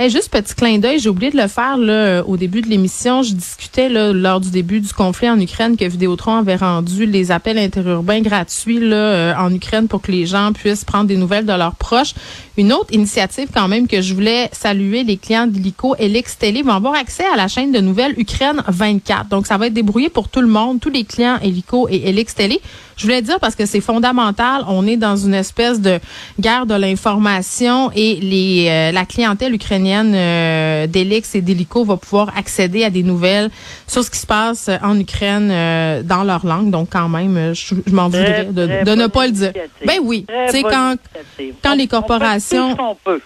Hey, juste petit clin d'œil, j'ai oublié de le faire là, euh, au début de l'émission. Je discutais là, lors du début du conflit en Ukraine que Vidéotron avait rendu les appels interurbains gratuits là, euh, en Ukraine pour que les gens puissent prendre des nouvelles de leurs proches. Une autre initiative quand même que je voulais saluer, les clients d'Illico et Télé vont avoir accès à la chaîne de nouvelles Ukraine 24. Donc, ça va être débrouillé pour tout le monde, tous les clients Illico et Elix. Je voulais dire parce que c'est fondamental. On est dans une espèce de guerre de l'information et les euh, la clientèle ukrainienne euh, d'Elix et d'Helico va pouvoir accéder à des nouvelles sur ce qui se passe en Ukraine euh, dans leur langue. Donc quand même, euh, je, je m'en voudrais de, de ne pas le dire. Ben oui, tu sais quand quand On- les corporations- peut.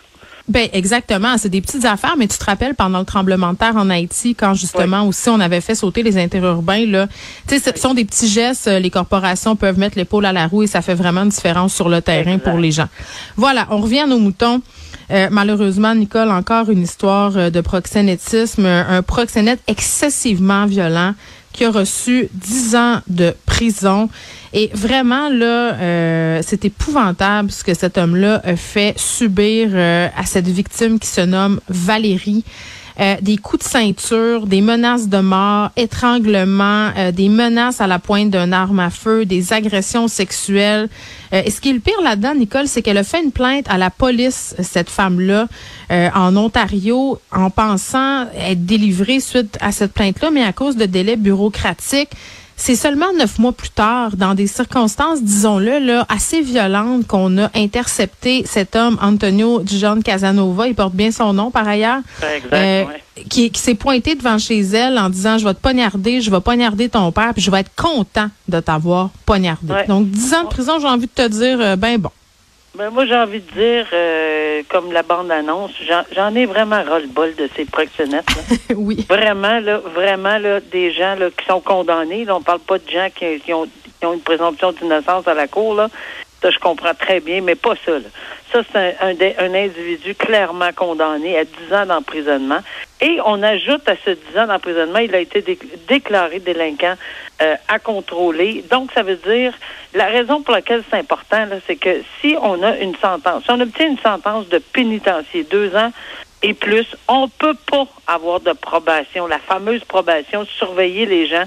Ben exactement, c'est des petites affaires, mais tu te rappelles pendant le tremblement de terre en Haïti, quand justement aussi on avait fait sauter les interurbains là, tu sais, ce sont des petits gestes. euh, Les corporations peuvent mettre l'épaule à la roue et ça fait vraiment une différence sur le terrain Exact. pour les gens. Voilà, on revient à nos moutons. Euh, malheureusement, Nicole, encore une histoire euh, de proxénétisme, un proxénète excessivement violent qui a reçu 10 ans de prison. Et vraiment, là, euh, c'est épouvantable ce que cet homme-là a fait subir euh, à cette victime qui se nomme Valérie. Euh, des coups de ceinture, des menaces de mort, étranglement, euh, des menaces à la pointe d'un arme à feu, des agressions sexuelles. Euh, et ce qui est le pire là-dedans, Nicole, c'est qu'elle a fait une plainte à la police, cette femme-là, en Ontario, en pensant être délivrée suite à cette plainte-là, mais à cause de délais bureaucratiques. C'est seulement neuf mois plus tard, dans des circonstances, disons-le, là, assez violentes, qu'on a intercepté cet homme, Antonio John Casanova, il porte bien son nom par ailleurs, Exact, euh, ouais. qui, qui s'est pointé devant chez elle en disant, je vais te poignarder, je vais poignarder ton père, puis je vais être content de t'avoir poignardé. Ouais. Donc, dix ans de prison, j'ai envie de te dire, euh, ben bon. Ben, moi, j'ai envie de dire, euh, comme la bande-annonce, j'en- j'en ai vraiment ras-le-bol de ces proxénètes. là. oui. vraiment, là, vraiment, là, des gens là, qui sont condamnés. Là, on parle pas de gens qui, qui ont, qui ont une présomption d'innocence à la cour. Là. Ça, je comprends très bien, mais pas ça. Là. Ça, c'est un, un, un individu clairement condamné à 10 ans d'emprisonnement. Et on ajoute à ce 10 ans d'emprisonnement, il a été dé- déclaré délinquant euh, à contrôler. Donc, ça veut dire, la raison pour laquelle c'est important, c'est que si on a une sentence, si on obtient une sentence de pénitencier, deux ans et plus, on peut pas avoir de probation, la fameuse probation, surveiller les gens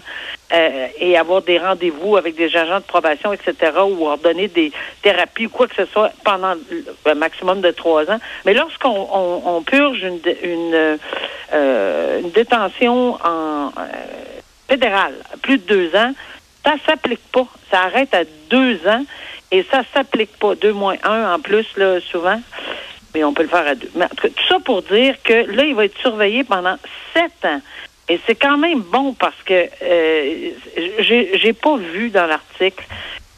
euh, et avoir des rendez-vous avec des agents de probation, etc., ou ordonner des thérapies ou quoi que ce soit pendant un maximum de trois ans. Mais lorsqu'on on, purge une, euh, une détention en fédérale, plus de deux ans, ça s'applique pas. Ça arrête à deux ans et ça s'applique pas. Deux moins un en plus, là, souvent. Mais on peut le faire à deux. Tout ça pour dire que là, il va être surveillé pendant sept ans. Et c'est quand même bon parce que euh, j'ai pas vu dans l'article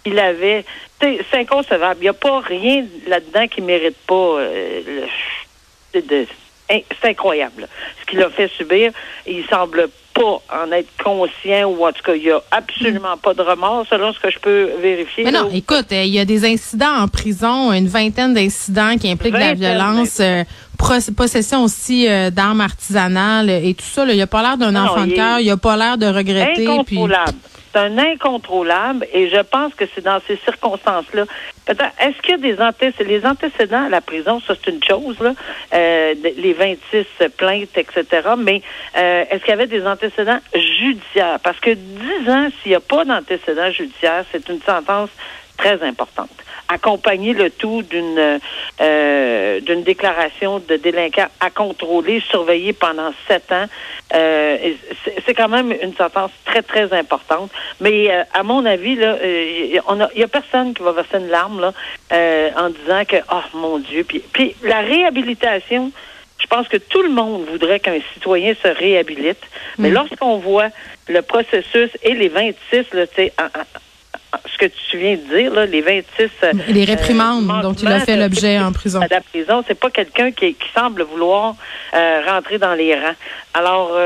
qu'il avait. C'est inconcevable. Il n'y a pas rien là-dedans qui mérite pas. euh, le- c'est incroyable ce qu'il a fait subir. Il semble pas en être conscient ou en tout cas, il n'y a absolument pas de remords selon ce que je peux vérifier. Mais non, écoute, euh, il y a des incidents en prison, une vingtaine d'incidents qui impliquent de la violence, euh, possession aussi euh, d'armes artisanales et tout ça. là. Il a pas l'air d'un enfant de cœur, il a pas l'air de regretter. Incontrôlable. Un incontrôlable et je pense que c'est dans ces circonstances-là. Est-ce qu'il y a des antécédents? Les antécédents à la prison, ça c'est une chose, là, euh, les 26 plaintes, etc. Mais euh, est-ce qu'il y avait des antécédents judiciaires? Parce que 10 ans, s'il n'y a pas d'antécédents judiciaires, c'est une sentence très importante. Accompagner le tout d'une euh, d'une déclaration de délinquant à contrôler, surveiller pendant sept ans, euh, c'est quand même une sentence très très importante. Mais euh, à mon avis, là, euh, on a- il y a personne qui va verser une larme là, euh, en disant que oh mon Dieu. Puis, puis la réhabilitation. Je pense que tout le monde voudrait qu'un citoyen se réhabilite. Mais lorsqu'on voit le processus et les 26, là, en- ce que tu viens de dire, là, les 26 les réprimandes dont il a fait l'objet en prison. À la prison, c'est pas quelqu'un qui, qui, semble vouloir rentrer dans les rangs. Alors,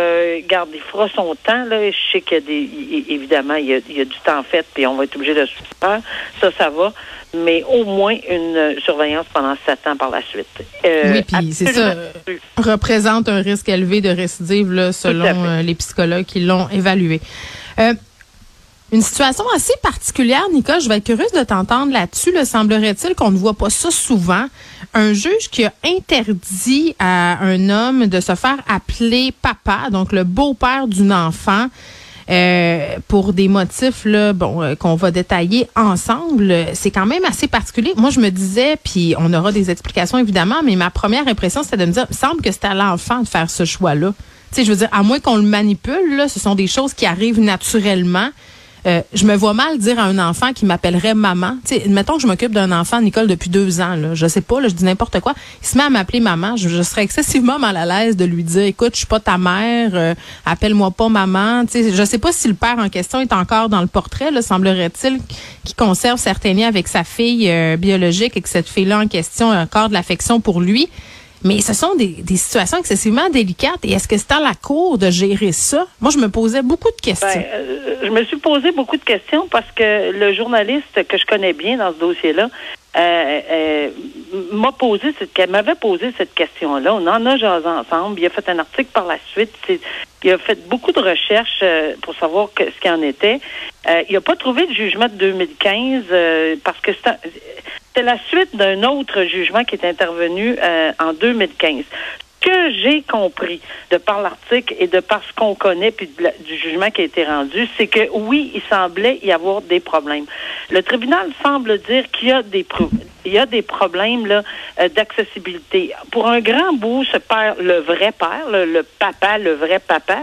garde, il fera son temps. Là. Je sais qu'il y a des, évidemment, il y a, il y a du temps fait, puis on va être obligé de se faire. Ça, ça va mais au moins une surveillance pendant sept ans par la suite. Euh, oui, puis c'est ça. Représente un risque élevé de récidive, là, selon euh, les psychologues qui l'ont évalué. Une situation assez particulière, Nicole, je vais être curieuse de t'entendre là-dessus. Le semblerait-il qu'on ne voit pas ça souvent? Un juge qui a interdit à un homme de se faire appeler papa, donc le beau-père d'une enfant, euh, pour des motifs là, bon, euh, qu'on va détailler ensemble. C'est quand même assez particulier. Moi, je me disais, puis on aura des explications évidemment, mais ma première impression, c'était de me dire, il semble que c'est à l'enfant de faire ce choix-là. Tu sais, je veux dire, à moins qu'on le manipule, là, ce sont des choses qui arrivent naturellement. Euh, je me vois mal dire à un enfant qui m'appellerait maman. Sais, mettons que je m'occupe d'un enfant, Nicole, depuis deux ans. Là, je sais pas, là, je dis n'importe quoi. Il se met à m'appeler maman. Je, serais excessivement mal à l'aise de lui dire, écoute, je suis pas ta mère, euh, appelle-moi pas maman. Sais, je sais pas si le père en question est encore dans le portrait. Là, semblerait-il qu'il conserve certains liens avec sa fille euh, biologique et que cette fille-là en question a encore de l'affection pour lui. Mais ce sont des, situations excessivement délicates. Et est-ce que c'est à la Cour de gérer ça? Moi, je me posais beaucoup de questions. Ben, euh, je me suis posé beaucoup de questions parce que le journaliste que je connais bien dans ce dossier-là euh, euh, m'a posé cette m'avait posé cette question-là. On en a jasé ensemble. Il a fait un article par la suite. Il a fait beaucoup de recherches pour savoir ce qu'il en était. il n'a pas trouvé de jugement de 2015 parce que c'est c'est la suite d'un autre jugement qui est intervenu euh, en 2015 que j'ai compris de par l'article et de par ce qu'on connaît puis du jugement qui a été rendu, c'est que oui, il semblait y avoir des problèmes. Le tribunal semble dire qu'il y a des il y a des problèmes là euh, d'accessibilité. Pour un grand bout, ce père, le vrai père, le, papa, le vrai papa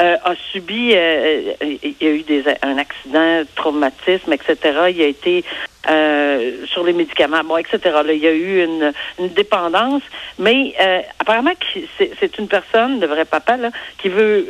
euh, a subi, il y a eu des, un accident, traumatisme, etc. Il a été euh, sur les médicaments, bon, etc. Là, il y a eu une, une dépendance, mais euh, apparemment c'est une personne, le vrai papa, là, qui veut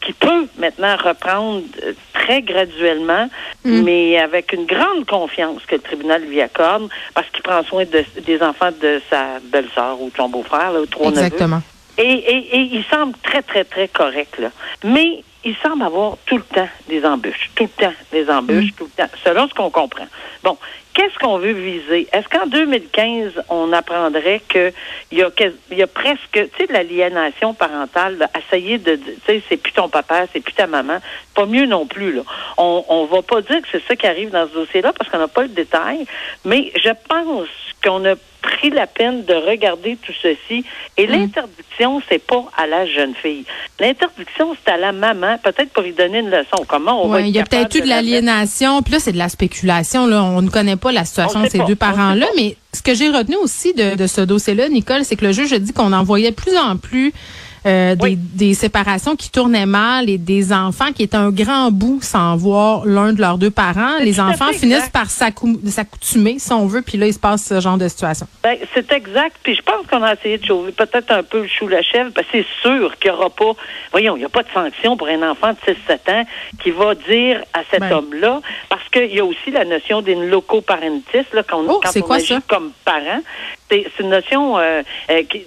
qui peut maintenant reprendre euh, très graduellement, mm. mais avec une grande confiance que le tribunal lui accorde, parce qu'il prend soin de, des enfants de sa belle-sœur ou de son beau-frère, ou trois Exactement. Et, et, et, il semble très, très, très correct. Là. Mais il semble avoir tout le temps des embûches, tout le temps des embûches, mm. tout le temps, selon ce qu'on comprend. Bon, qu'est-ce qu'on veut viser? Est-ce qu'en 2015, on apprendrait qu'il y a, y a presque, tu sais, de l'aliénation parentale, essayer de, tu sais, c'est plus ton papa, c'est plus ta maman, pas mieux non plus, là. On, on va pas dire que c'est ça qui arrive dans ce dossier-là parce qu'on n'a pas le détail, mais je pense qu'on a pris la peine de regarder tout ceci. Et mm. l'interdiction, c'est pas à la jeune fille. L'interdiction, c'est à la maman, peut-être pour lui donner une leçon. Comment on va Il y a peut-être eu de l'aliénation, puis là, c'est de la spéculation. Là. On ne connaît pas la situation de ces deux parents-là, mais ce que j'ai retenu aussi de, de ce dossier-là, Nicole, c'est que le juge a dit qu'on en voyait plus en plus euh, des, séparations qui tournaient mal et des enfants qui étaient un grand bout sans voir l'un de leurs deux parents. Les enfants finissent par s'accoutumer, si on veut, puis là, il se passe ce genre de situation. Ben, c'est exact. Puis je pense qu'on a essayé de chauffer peut-être un peu le chou la chèvre, parce que c'est sûr qu'il n'y aura pas, voyons, il n'y a pas de sanction pour un enfant de 6-7 ans qui va dire à cet ben. homme-là, parce qu'il y a aussi la notion d'une locoparentis, là, quand, oh, quand on agit comme parent. C'est une notion euh, euh, qui,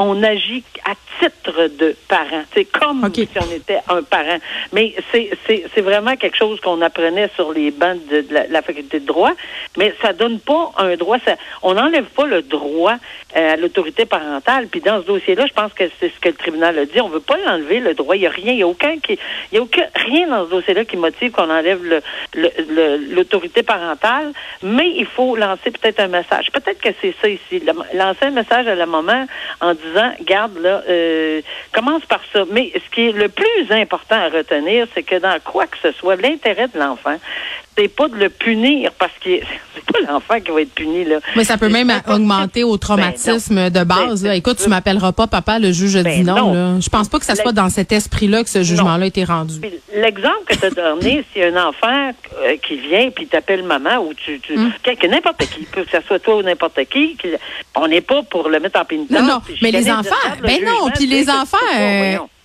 on agit à titre de parent. C'est comme si on était un parent. Mais c'est vraiment quelque chose qu'on apprenait sur les bancs de, la, faculté de droit. Mais ça donne pas un droit. Ça, on n'enlève pas le droit euh, à l'autorité parentale. Puis dans ce dossier-là, je pense que c'est ce que le tribunal a dit. On veut pas l'enlever le droit. Il y a rien. Il y a aucun qui. Il y a aucun rien dans ce dossier-là qui motive qu'on enlève l'autorité parentale. Mais il faut lancer peut-être un message. Peut-être que c'est ça ici. Lancer un message à la maman en disant garde là, euh, commence par ça. Mais ce qui est le plus important à retenir, c'est que dans quoi que ce soit, l'intérêt de l'enfant, c'est pas de le punir parce que c'est pas l'enfant qui va être puni là. Mais ça peut même augmenter au traumatisme ben de base. Ben, Écoute, tu m'appelles pas, papa. Le juge dit ben non. Là. Je pense pas que ça soit dans cet esprit-là que ce jugement-là a été rendu. L'exemple que tu as donné, c'est un enfant euh, qui vient puis t'appelle maman ou tu, tu hum. n'importe qui, que ce soit toi ou n'importe qui, on n'est pas pour le mettre en pénitence. Non, non. Mais les enfants, ben non. Puis les enfants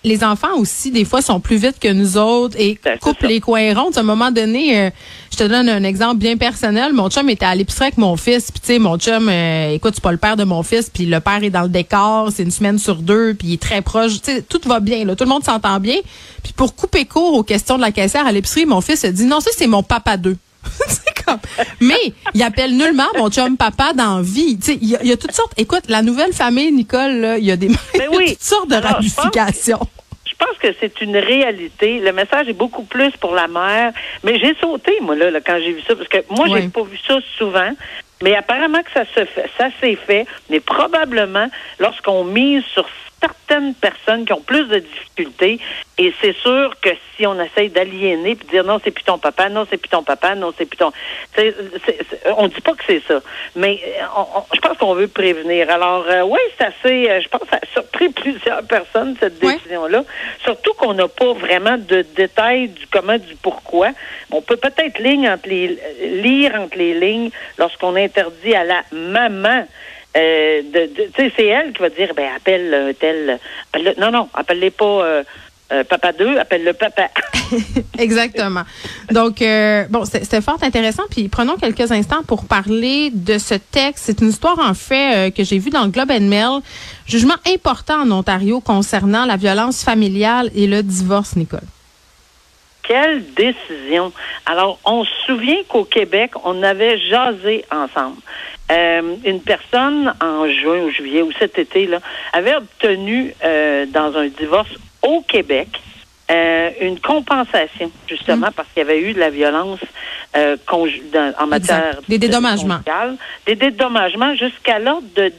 les enfants aussi, des fois, sont plus vite que nous autres et Ben, coupent les coins ronds. À un moment donné, euh, je te donne un exemple bien personnel. Mon chum était à l'épicerie avec mon fils. Puis tu sais, mon chum, euh, écoute, c'est pas le père de mon fils. Puis le père est dans le décor. C'est une semaine sur deux. Puis il est très proche. Tu sais, tout va bien. Là, tout le monde s'entend bien. Puis pour couper court aux questions de la caissière à l'épicerie, mon fils a dit non, ça c'est mon papa 2. c'est comme. Mais il appelle nullement mon chum papa dans vie. Tu sais, il y, a- il y a toutes sortes. Écoute, la nouvelle famille Nicole, il y a des il y a oui. toutes sortes de Alors, ramifications. Je pense que c'est une réalité. Le message est beaucoup plus pour la mère. Mais j'ai sauté, moi, là, là, quand j'ai vu ça, parce que moi, Ouais. j'ai pas vu ça souvent. Mais apparemment que ça se fait, ça s'est fait, mais probablement lorsqu'on mise sur certaines personnes qui ont plus de difficultés, et c'est sûr que si on essaye d'aliéner puis de dire non, c'est plus ton papa, non, c'est plus ton papa, non, c'est plus ton. c'est- c'est- c'est- on dit pas que c'est ça, mais euh, on- on- je pense qu'on veut prévenir. Alors, euh, oui, c'est assez. euh, je pense que ça a surpris plusieurs personnes, cette Ouais. décision-là. Surtout qu'on n'a pas vraiment de détails du comment, du pourquoi. On peut peut-être ligne entre les, lire entre les lignes lorsqu'on interdit à la maman. Euh, de, de- tu sais, c'est elle qui va dire, ben appelle euh, tel, non non, appelle-les pas euh, euh, papa 2, appelle-le papa. Exactement. Donc, euh, bon, c'était fort intéressant. Puis prenons quelques instants pour parler de ce texte. C'est une histoire, en fait, euh, que j'ai vue dans le Globe and Mail. Jugement important en Ontario concernant la violence familiale et le divorce, Nicole. Quelle décision. Alors, on se souvient qu'au Québec, on avait jasé ensemble. Euh, une personne en juin ou juillet ou cet été là avait obtenu euh, dans un divorce au Québec euh, une compensation justement parce qu'il y avait eu de la violence euh, dans- en matière. Des dédommagements. des dédommagements jusqu'à l'ordre de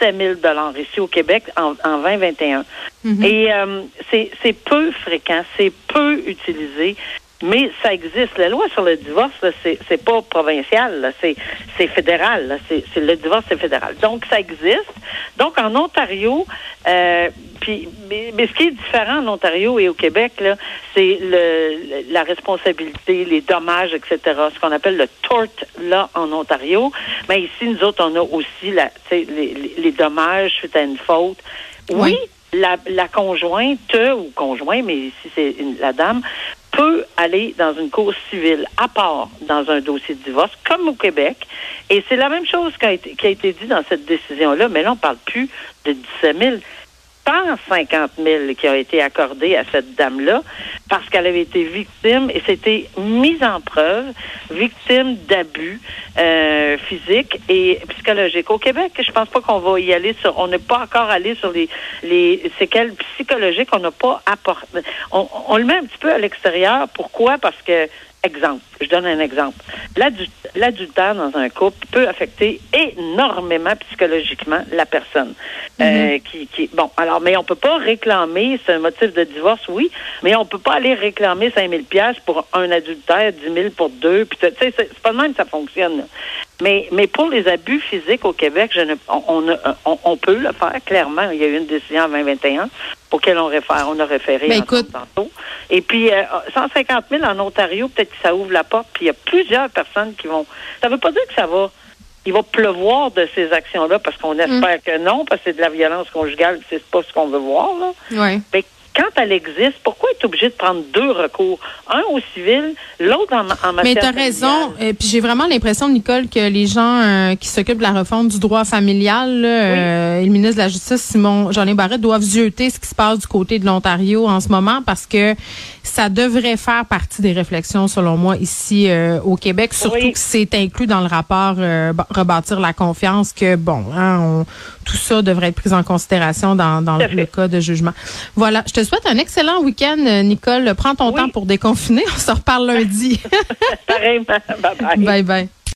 17 000 dollars ici au Québec en, en 2021. Mhm. Et euh, c'est c'est peu fréquent, c'est peu utilisé, mais ça existe. La loi sur le divorce, là, c'est c'est pas provincial, là, c'est c'est fédéral. là. C'est c'est- le divorce, c'est fédéral. Donc ça existe. Donc en Ontario, euh, puis mais, mais ce qui est différent en Ontario et au Québec, là, c'est le, la responsabilité, les dommages, etc. Ce qu'on appelle le tort là en Ontario. Mais ici, nous autres, on a aussi la, les, les, dommages suite à une faute. Oui, Oui. la, la conjointe ou conjoint, mais ici c'est une- la dame, peut aller dans une cause civile à part dans un dossier de divorce, comme au Québec. Et c'est la même chose qui a été, qui été dit dans cette décision-là, mais là, on parle plus de 17 000. 150 000 qui a été accordé à cette dame-là parce qu'elle avait été victime et c'était mise en preuve, victime d'abus euh, physiques et psychologiques. Au Québec, je pense pas qu'on va y aller sur, on n'est pas encore allé sur les, les séquelles psychologiques, on n'a pas apporté, on, on le met un petit peu à l'extérieur. Pourquoi? Parce que Exemple, je donne un exemple. L'adu- L'adultère dans un couple peut affecter énormément psychologiquement la personne. Euh, qui, qui, bon, alors, mais on peut pas réclamer, c'est un motif de divorce, oui, mais on peut pas aller réclamer 5 000 pièces pour un adultère, 10 000 pour deux, puis tu sais, c'est c'est pas de même que ça fonctionne. Mais, mais pour les abus physiques au Québec, je ne, on, peut le faire, clairement. Il y a eu une décision en 2021 auquel on réfère, on a référé Ben, écoute. tantôt. Et puis, euh, 150 000 en Ontario, peut-être que ça ouvre la porte, puis il y a plusieurs personnes qui vont... Ça veut pas dire que ça va... Il va pleuvoir de ces actions-là, parce qu'on espère que non, parce que c'est de la violence conjugale, c'est pas ce qu'on veut voir, là. Oui. Mais quand elle existe, pourquoi être obligé de prendre deux recours? Un au civil, l'autre en, en matière Mais tu as raison. Et puis j'ai vraiment l'impression, Nicole, que les gens euh, qui s'occupent de la refonte du droit familial, là, euh, et le ministre de la Justice, Simon Jean Barrette, doivent zioter ce qui se passe du côté de l'Ontario en ce moment parce que ça devrait faire partie des réflexions, selon moi, ici euh, au Québec, surtout Oui. que c'est inclus dans le rapport euh, rebâtir la confiance que, bon, hein, on- tout ça devrait être pris en considération dans, le cas de jugement. Voilà, je te souhaite un excellent week-end, Nicole. Prends ton Oui. temps pour déconfiner. On se reparle lundi. Bye-bye. bye bye.